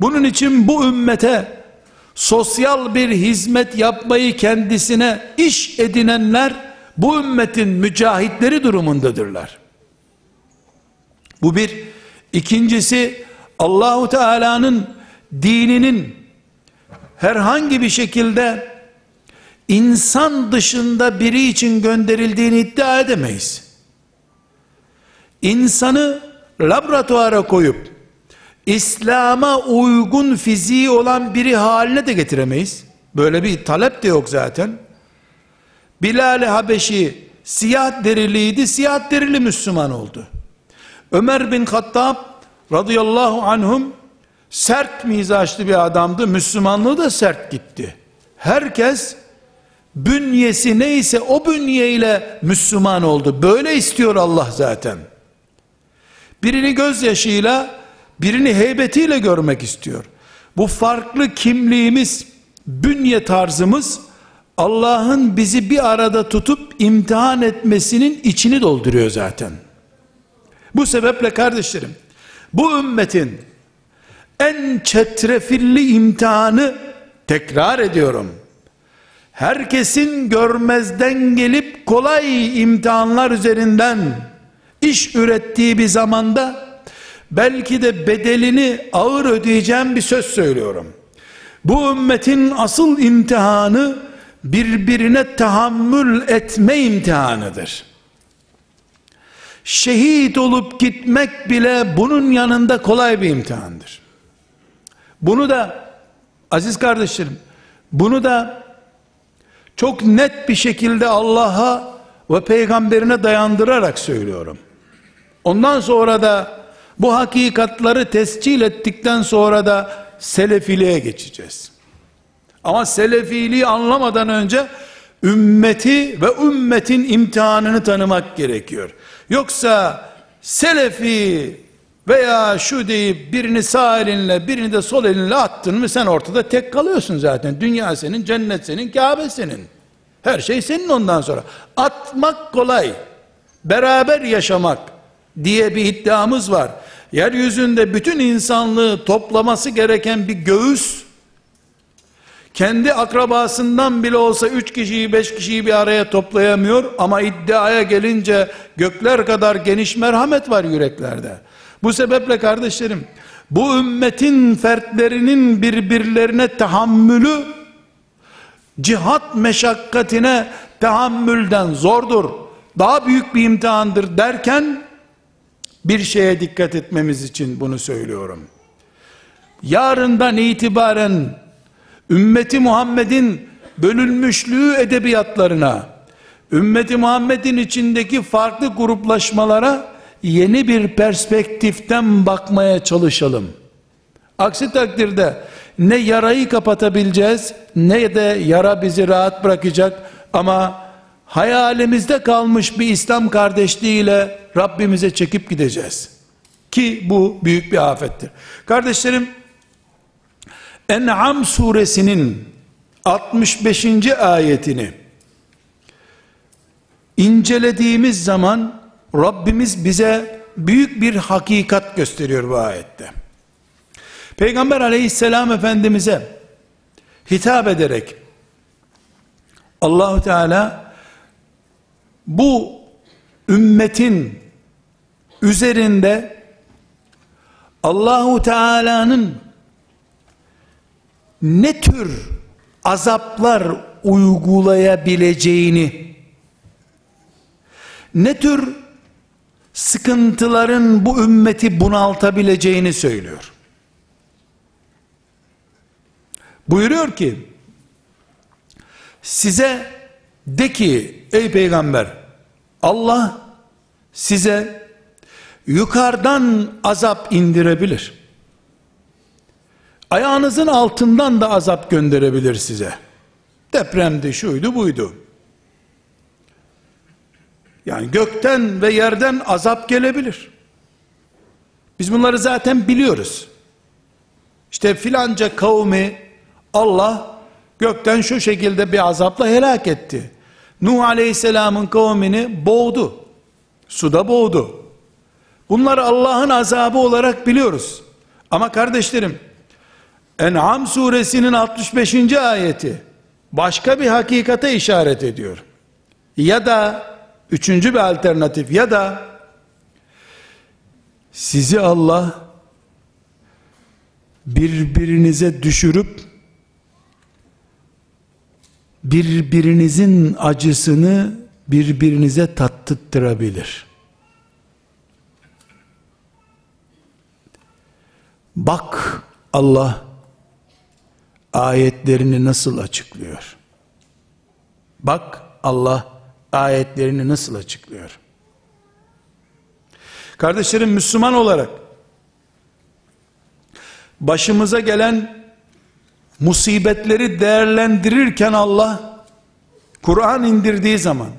Bunun için bu ümmete sosyal bir hizmet yapmayı kendisine iş edinenler bu ümmetin mücahitleri durumundadırlar. Bu bir. İkincisi Allahu Teala'nın dininin herhangi bir şekilde insan dışında biri için gönderildiğini iddia edemeyiz. İnsanı laboratuvara koyup İslam'a uygun fiziği olan biri haline de getiremeyiz. Böyle bir talep de yok zaten. Bilal-i Habeşi siyah deriliydi, siyah derili Müslüman oldu. Ömer bin Hattab radıyallahu anhum sert mizaçlı bir adamdı. Müslümanlığı da sert gitti. Herkes bünyesi neyse o bünyeyle Müslüman oldu. Böyle istiyor Allah zaten. Birini gözyaşıyla, birini heybetiyle görmek istiyor. Bu farklı kimliğimiz, bünye tarzımız Allah'ın bizi bir arada tutup imtihan etmesinin içini dolduruyor zaten. Bu sebeple kardeşlerim, bu ümmetin en çetrefilli imtihanı tekrar ediyorum. Herkesin görmezden gelip kolay imtihanlar üzerinden iş ürettiği bir zamanda belki de bedelini ağır ödeyeceğim bir söz söylüyorum. Bu ümmetin asıl imtihanı birbirine tahammül etme imtihanıdır şehit olup gitmek bile bunun yanında kolay bir imtihandır. Bunu da aziz kardeşlerim, bunu da çok net bir şekilde Allah'a ve peygamberine dayandırarak söylüyorum. Ondan sonra da bu hakikatları tescil ettikten sonra da selefiliğe geçeceğiz. Ama selefiliği anlamadan önce ümmeti ve ümmetin imtihanını tanımak gerekiyor. Yoksa selefi veya şu deyip birini sağ elinle birini de sol elinle attın mı sen ortada tek kalıyorsun zaten. Dünya senin, cennet senin, Kabe senin. Her şey senin ondan sonra. Atmak kolay. Beraber yaşamak diye bir iddiamız var. Yeryüzünde bütün insanlığı toplaması gereken bir göğüs kendi akrabasından bile olsa üç kişiyi beş kişiyi bir araya toplayamıyor ama iddiaya gelince gökler kadar geniş merhamet var yüreklerde. Bu sebeple kardeşlerim bu ümmetin fertlerinin birbirlerine tahammülü cihat meşakkatine tahammülden zordur. Daha büyük bir imtihandır derken bir şeye dikkat etmemiz için bunu söylüyorum. Yarından itibaren ümmeti Muhammed'in bölünmüşlüğü edebiyatlarına, ümmeti Muhammed'in içindeki farklı gruplaşmalara yeni bir perspektiften bakmaya çalışalım. Aksi takdirde ne yarayı kapatabileceğiz ne de yara bizi rahat bırakacak ama hayalimizde kalmış bir İslam kardeşliğiyle Rabbimize çekip gideceğiz. Ki bu büyük bir afettir. Kardeşlerim En'am suresinin 65. ayetini incelediğimiz zaman Rabbimiz bize büyük bir hakikat gösteriyor bu ayette. Peygamber aleyhisselam efendimize hitap ederek Allahu Teala bu ümmetin üzerinde Allahu Teala'nın ne tür azaplar uygulayabileceğini ne tür sıkıntıların bu ümmeti bunaltabileceğini söylüyor. Buyuruyor ki size de ki ey peygamber Allah size yukarıdan azap indirebilir. Ayağınızın altından da azap gönderebilir size. Depremdi, şuydu, buydu. Yani gökten ve yerden azap gelebilir. Biz bunları zaten biliyoruz. İşte filanca kavmi Allah gökten şu şekilde bir azapla helak etti. Nuh Aleyhisselam'ın kavmini boğdu. Suda boğdu. Bunları Allah'ın azabı olarak biliyoruz. Ama kardeşlerim, En'am suresinin 65. ayeti başka bir hakikate işaret ediyor. Ya da üçüncü bir alternatif ya da sizi Allah birbirinize düşürüp birbirinizin acısını birbirinize tattırabilir. Bak Allah ayetlerini nasıl açıklıyor. Bak Allah ayetlerini nasıl açıklıyor. Kardeşlerim Müslüman olarak başımıza gelen musibetleri değerlendirirken Allah Kur'an indirdiği zaman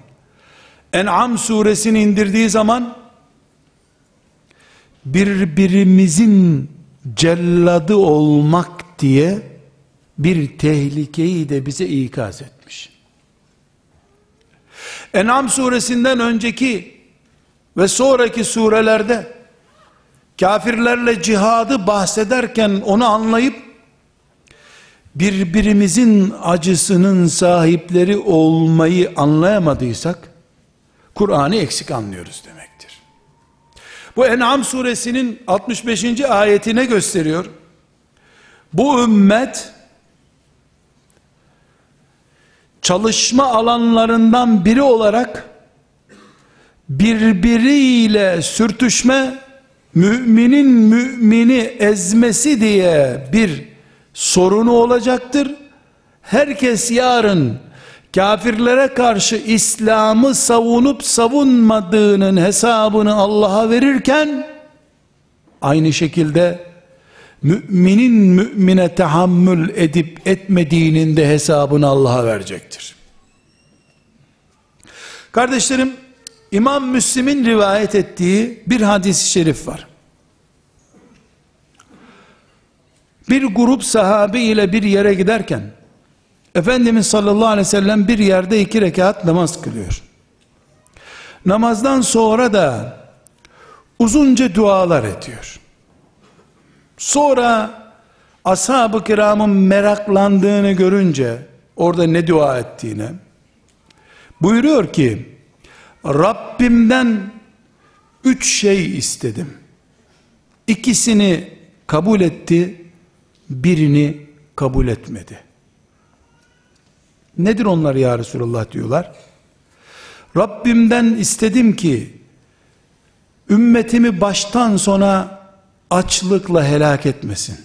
En'am suresini indirdiği zaman birbirimizin celladı olmak diye bir tehlikeyi de bize ikaz etmiş. En'am suresinden önceki ve sonraki surelerde kafirlerle cihadı bahsederken onu anlayıp birbirimizin acısının sahipleri olmayı anlayamadıysak Kur'an'ı eksik anlıyoruz demektir. Bu En'am suresinin 65. ayetine gösteriyor. Bu ümmet çalışma alanlarından biri olarak birbiriyle sürtüşme müminin mümini ezmesi diye bir sorunu olacaktır. Herkes yarın kafirlere karşı İslam'ı savunup savunmadığının hesabını Allah'a verirken aynı şekilde müminin mümine tahammül edip etmediğinin de hesabını Allah'a verecektir. Kardeşlerim, İmam Müslim'in rivayet ettiği bir hadis-i şerif var. Bir grup sahabe ile bir yere giderken, Efendimiz sallallahu aleyhi ve sellem bir yerde iki rekat namaz kılıyor. Namazdan sonra da uzunca dualar ediyor. Sonra ashab-ı kiramın meraklandığını görünce orada ne dua ettiğini buyuruyor ki Rabbimden üç şey istedim. İkisini kabul etti, birini kabul etmedi. Nedir onlar ya Resulullah diyorlar. Rabbimden istedim ki ümmetimi baştan sona açlıkla helak etmesin.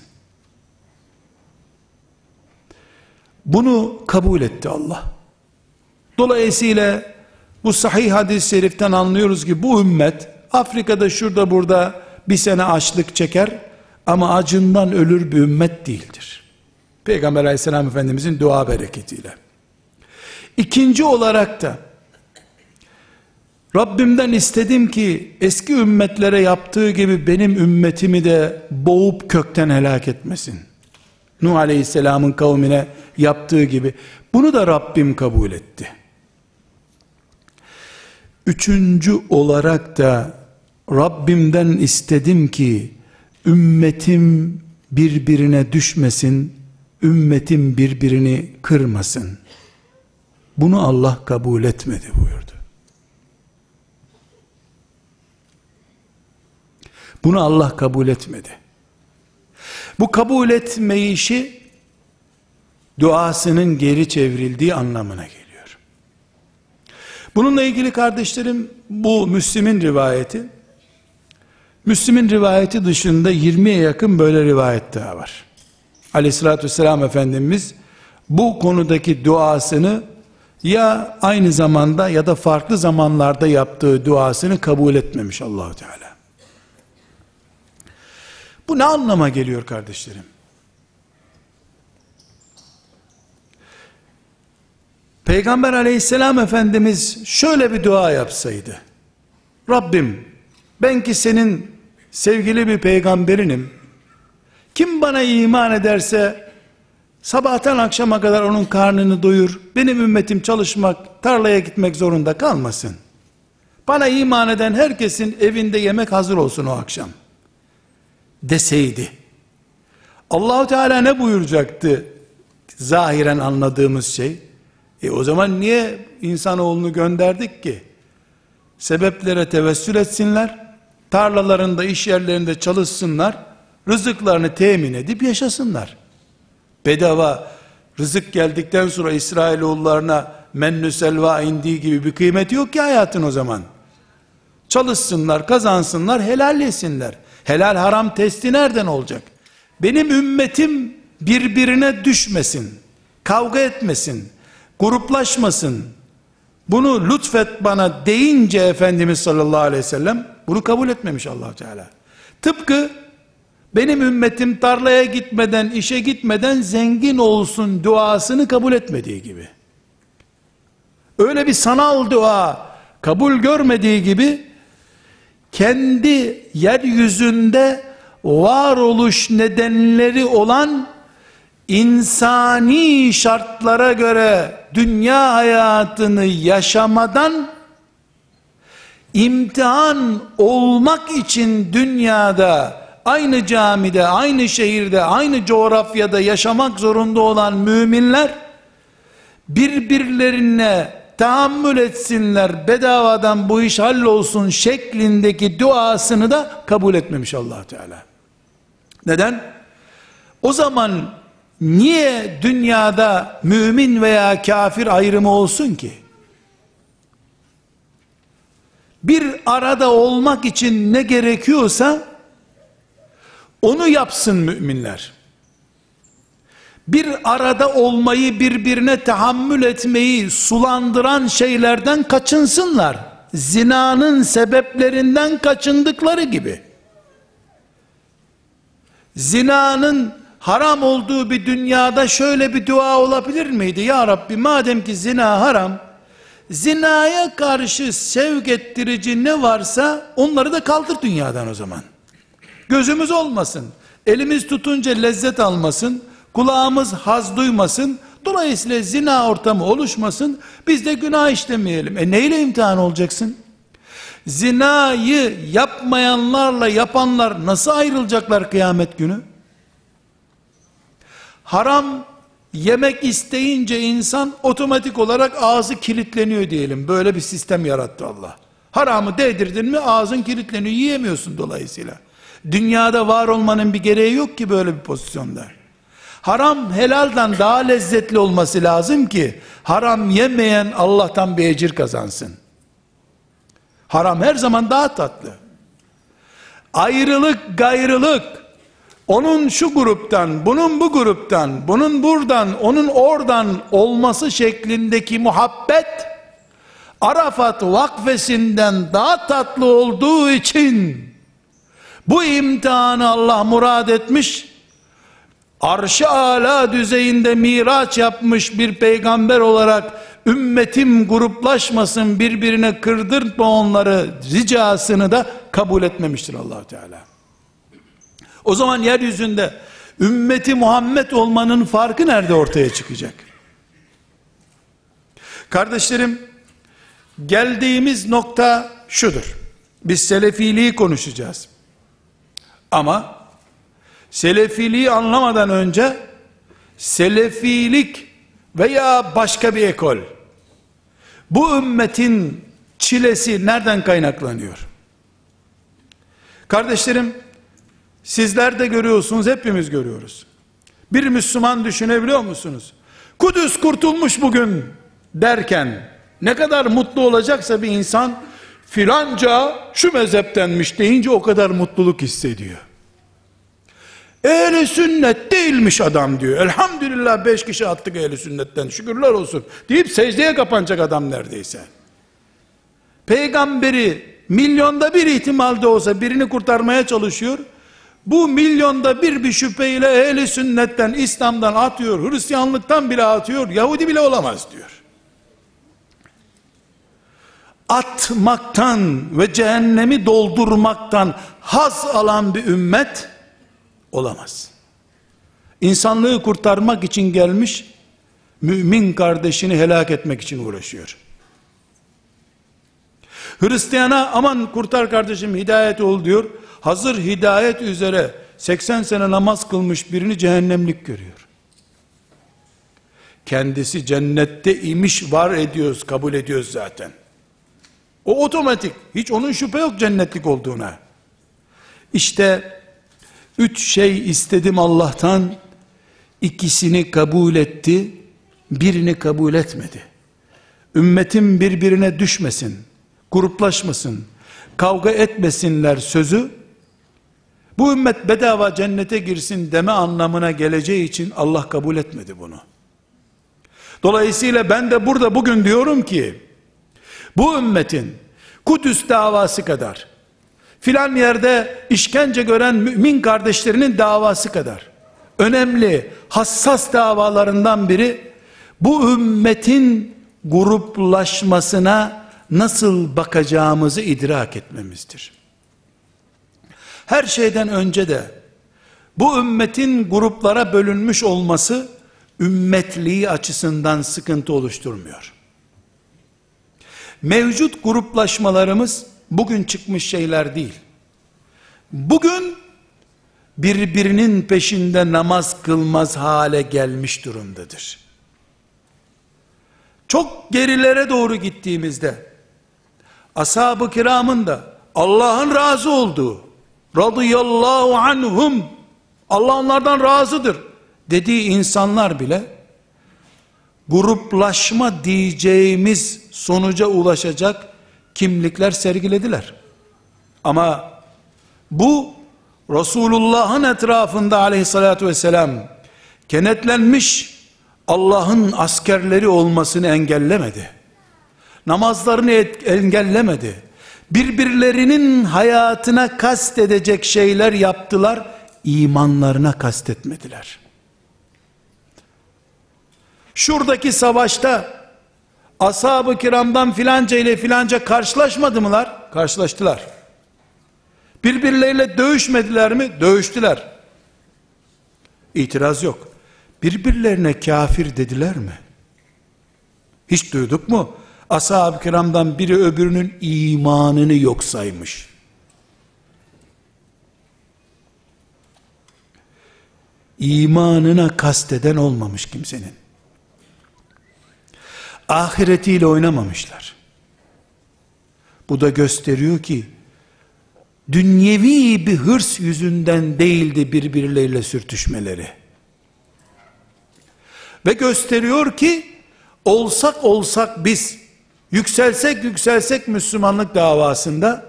Bunu kabul etti Allah. Dolayısıyla bu sahih hadis-i şeriften anlıyoruz ki bu ümmet Afrika'da şurada burada bir sene açlık çeker ama acından ölür bir ümmet değildir. Peygamber aleyhisselam efendimizin dua bereketiyle. İkinci olarak da Rabbimden istedim ki eski ümmetlere yaptığı gibi benim ümmetimi de boğup kökten helak etmesin. Nuh Aleyhisselam'ın kavmine yaptığı gibi. Bunu da Rabbim kabul etti. Üçüncü olarak da Rabbimden istedim ki ümmetim birbirine düşmesin, ümmetim birbirini kırmasın. Bunu Allah kabul etmedi buyurdu. Bunu Allah kabul etmedi. Bu kabul etmeyişi duasının geri çevrildiği anlamına geliyor. Bununla ilgili kardeşlerim bu Müslim'in rivayeti. Müslim'in rivayeti dışında 20'ye yakın böyle rivayet daha var. Aleyhissalatü vesselam Efendimiz bu konudaki duasını ya aynı zamanda ya da farklı zamanlarda yaptığı duasını kabul etmemiş Allahu Teala. Bu ne anlama geliyor kardeşlerim? Peygamber aleyhisselam efendimiz şöyle bir dua yapsaydı. Rabbim ben ki senin sevgili bir peygamberinim. Kim bana iman ederse sabahtan akşama kadar onun karnını doyur. Benim ümmetim çalışmak, tarlaya gitmek zorunda kalmasın. Bana iman eden herkesin evinde yemek hazır olsun o akşam. Deseydi. Allahu Teala ne buyuracaktı? Zahiren anladığımız şey. E o zaman niye insanoğlunu gönderdik ki? Sebeplere tevessül etsinler, tarlalarında, iş yerlerinde çalışsınlar, rızıklarını temin edip yaşasınlar. Bedava rızık geldikten sonra İsrailoğullarına mennü selva indiği gibi bir kıymeti yok ki hayatın o zaman. Çalışsınlar, kazansınlar, helal yesinler. Helal haram testi nereden olacak? Benim ümmetim birbirine düşmesin, kavga etmesin, gruplaşmasın. Bunu lütfet bana deyince Efendimiz sallallahu aleyhi ve sellem bunu kabul etmemiş allah Teala. Tıpkı benim ümmetim tarlaya gitmeden, işe gitmeden zengin olsun duasını kabul etmediği gibi. Öyle bir sanal dua kabul görmediği gibi kendi yeryüzünde varoluş nedenleri olan insani şartlara göre dünya hayatını yaşamadan imtihan olmak için dünyada aynı camide, aynı şehirde, aynı coğrafyada yaşamak zorunda olan müminler birbirlerine tahammül etsinler bedavadan bu iş hallolsun şeklindeki duasını da kabul etmemiş allah Teala. Neden? O zaman niye dünyada mümin veya kafir ayrımı olsun ki? Bir arada olmak için ne gerekiyorsa onu yapsın müminler. Bir arada olmayı birbirine tahammül etmeyi sulandıran şeylerden kaçınsınlar. Zinanın sebeplerinden kaçındıkları gibi. Zinanın haram olduğu bir dünyada şöyle bir dua olabilir miydi? Ya Rabbi madem ki zina haram, zinaya karşı sevk ettirici ne varsa onları da kaldır dünyadan o zaman. Gözümüz olmasın. Elimiz tutunca lezzet almasın. Kulağımız haz duymasın. Dolayısıyla zina ortamı oluşmasın. Biz de günah işlemeyelim. E neyle imtihan olacaksın? Zinayı yapmayanlarla yapanlar nasıl ayrılacaklar kıyamet günü? Haram yemek isteyince insan otomatik olarak ağzı kilitleniyor diyelim. Böyle bir sistem yarattı Allah. Haramı değdirdin mi ağzın kilitleniyor. Yiyemiyorsun dolayısıyla. Dünyada var olmanın bir gereği yok ki böyle bir pozisyonda. Haram helaldan daha lezzetli olması lazım ki haram yemeyen Allah'tan bir ecir kazansın. Haram her zaman daha tatlı. Ayrılık, gayrılık, onun şu gruptan, bunun bu gruptan, bunun buradan, onun oradan olması şeklindeki muhabbet, Arafat vakfesinden daha tatlı olduğu için, bu imtihanı Allah murad etmiş, arş-ı ala düzeyinde miraç yapmış bir peygamber olarak, ümmetim gruplaşmasın, birbirine kırdırtma onları ricasını da kabul etmemiştir allah Teala. O zaman yeryüzünde ümmeti Muhammed olmanın farkı nerede ortaya çıkacak? Kardeşlerim, geldiğimiz nokta şudur. Biz selefiliği konuşacağız. Ama selefiliği anlamadan önce selefilik veya başka bir ekol bu ümmetin çilesi nereden kaynaklanıyor? Kardeşlerim sizler de görüyorsunuz hepimiz görüyoruz. Bir Müslüman düşünebiliyor musunuz? Kudüs kurtulmuş bugün derken ne kadar mutlu olacaksa bir insan filanca şu mezheptenmiş deyince o kadar mutluluk hissediyor. Ehli sünnet değilmiş adam diyor. Elhamdülillah beş kişi attık ehli sünnetten şükürler olsun. Deyip secdeye kapanacak adam neredeyse. Peygamberi milyonda bir ihtimalde olsa birini kurtarmaya çalışıyor. Bu milyonda bir bir şüpheyle ehli sünnetten, İslam'dan atıyor, Hristiyanlıktan bile atıyor, Yahudi bile olamaz diyor. atmaktan ve cehennemi doldurmaktan haz alan bir ümmet olamaz. İnsanlığı kurtarmak için gelmiş, mümin kardeşini helak etmek için uğraşıyor. Hristiyana aman kurtar kardeşim hidayet ol diyor. Hazır hidayet üzere 80 sene namaz kılmış birini cehennemlik görüyor. Kendisi cennette imiş var ediyoruz, kabul ediyoruz zaten. O otomatik. Hiç onun şüphe yok cennetlik olduğuna. İşte üç şey istedim Allah'tan. ikisini kabul etti. Birini kabul etmedi. Ümmetim birbirine düşmesin. Gruplaşmasın. Kavga etmesinler sözü. Bu ümmet bedava cennete girsin deme anlamına geleceği için Allah kabul etmedi bunu. Dolayısıyla ben de burada bugün diyorum ki bu ümmetin Kudüs davası kadar filan yerde işkence gören mümin kardeşlerinin davası kadar önemli hassas davalarından biri bu ümmetin gruplaşmasına nasıl bakacağımızı idrak etmemizdir. Her şeyden önce de bu ümmetin gruplara bölünmüş olması ümmetliği açısından sıkıntı oluşturmuyor. Mevcut gruplaşmalarımız bugün çıkmış şeyler değil. Bugün birbirinin peşinde namaz kılmaz hale gelmiş durumdadır. Çok gerilere doğru gittiğimizde ashab-ı kiramın da Allah'ın razı olduğu radıyallahu anhum Allah onlardan razıdır dediği insanlar bile gruplaşma diyeceğimiz sonuca ulaşacak kimlikler sergilediler. Ama bu Resulullah'ın etrafında aleyhissalatü vesselam kenetlenmiş Allah'ın askerleri olmasını engellemedi. Namazlarını engellemedi. Birbirlerinin hayatına kast edecek şeyler yaptılar, imanlarına kastetmediler. Şuradaki savaşta ashab-ı kiramdan filanca ile filanca karşılaşmadı mılar? Karşılaştılar. Birbirleriyle dövüşmediler mi? Dövüştüler. İtiraz yok. Birbirlerine kafir dediler mi? Hiç duyduk mu? Ashab-ı kiramdan biri öbürünün imanını yok saymış. İmanına kasteden olmamış kimsenin ahiretiyle oynamamışlar. Bu da gösteriyor ki dünyevi bir hırs yüzünden değildi birbirleriyle sürtüşmeleri. Ve gösteriyor ki olsak olsak biz yükselsek yükselsek Müslümanlık davasında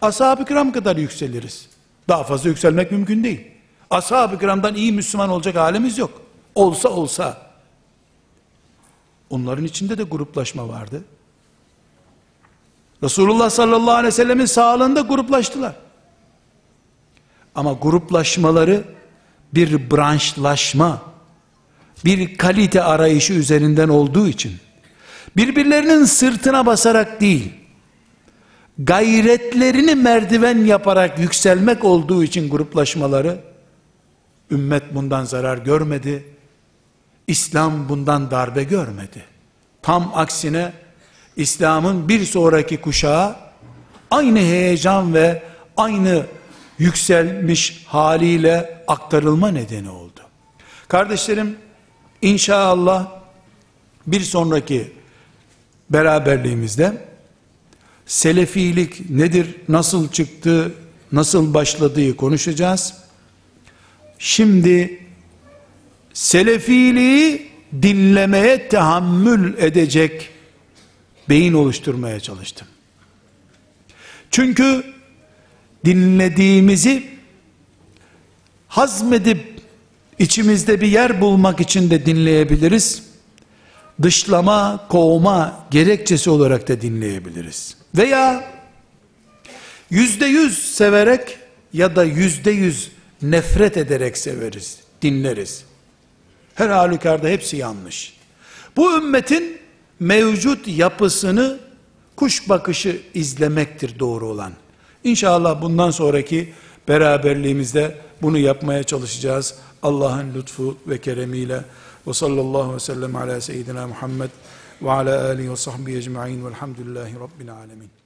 ashab-ı kiram kadar yükseliriz. Daha fazla yükselmek mümkün değil. Ashab-ı kiramdan iyi Müslüman olacak halimiz yok. Olsa olsa Onların içinde de gruplaşma vardı. Resulullah sallallahu aleyhi ve sellemin sağlığında gruplaştılar. Ama gruplaşmaları bir branşlaşma, bir kalite arayışı üzerinden olduğu için, birbirlerinin sırtına basarak değil, gayretlerini merdiven yaparak yükselmek olduğu için gruplaşmaları, ümmet bundan zarar görmedi, İslam bundan darbe görmedi. Tam aksine İslam'ın bir sonraki kuşağı aynı heyecan ve aynı yükselmiş haliyle aktarılma nedeni oldu. Kardeşlerim inşallah bir sonraki beraberliğimizde selefilik nedir, nasıl çıktı, nasıl başladığı konuşacağız. Şimdi selefiliği dinlemeye tahammül edecek beyin oluşturmaya çalıştım. Çünkü dinlediğimizi hazmedip içimizde bir yer bulmak için de dinleyebiliriz. Dışlama, kovma gerekçesi olarak da dinleyebiliriz. Veya yüzde yüz severek ya da yüzde yüz nefret ederek severiz, dinleriz. Her halükarda hepsi yanlış. Bu ümmetin mevcut yapısını kuş bakışı izlemektir doğru olan. İnşallah bundan sonraki beraberliğimizde bunu yapmaya çalışacağız. Allah'ın lütfu ve keremiyle ve sallallahu ve sellem ala seyyidina Muhammed ve ala alihi ve sahbihi ecma'in velhamdülillahi rabbil alemin.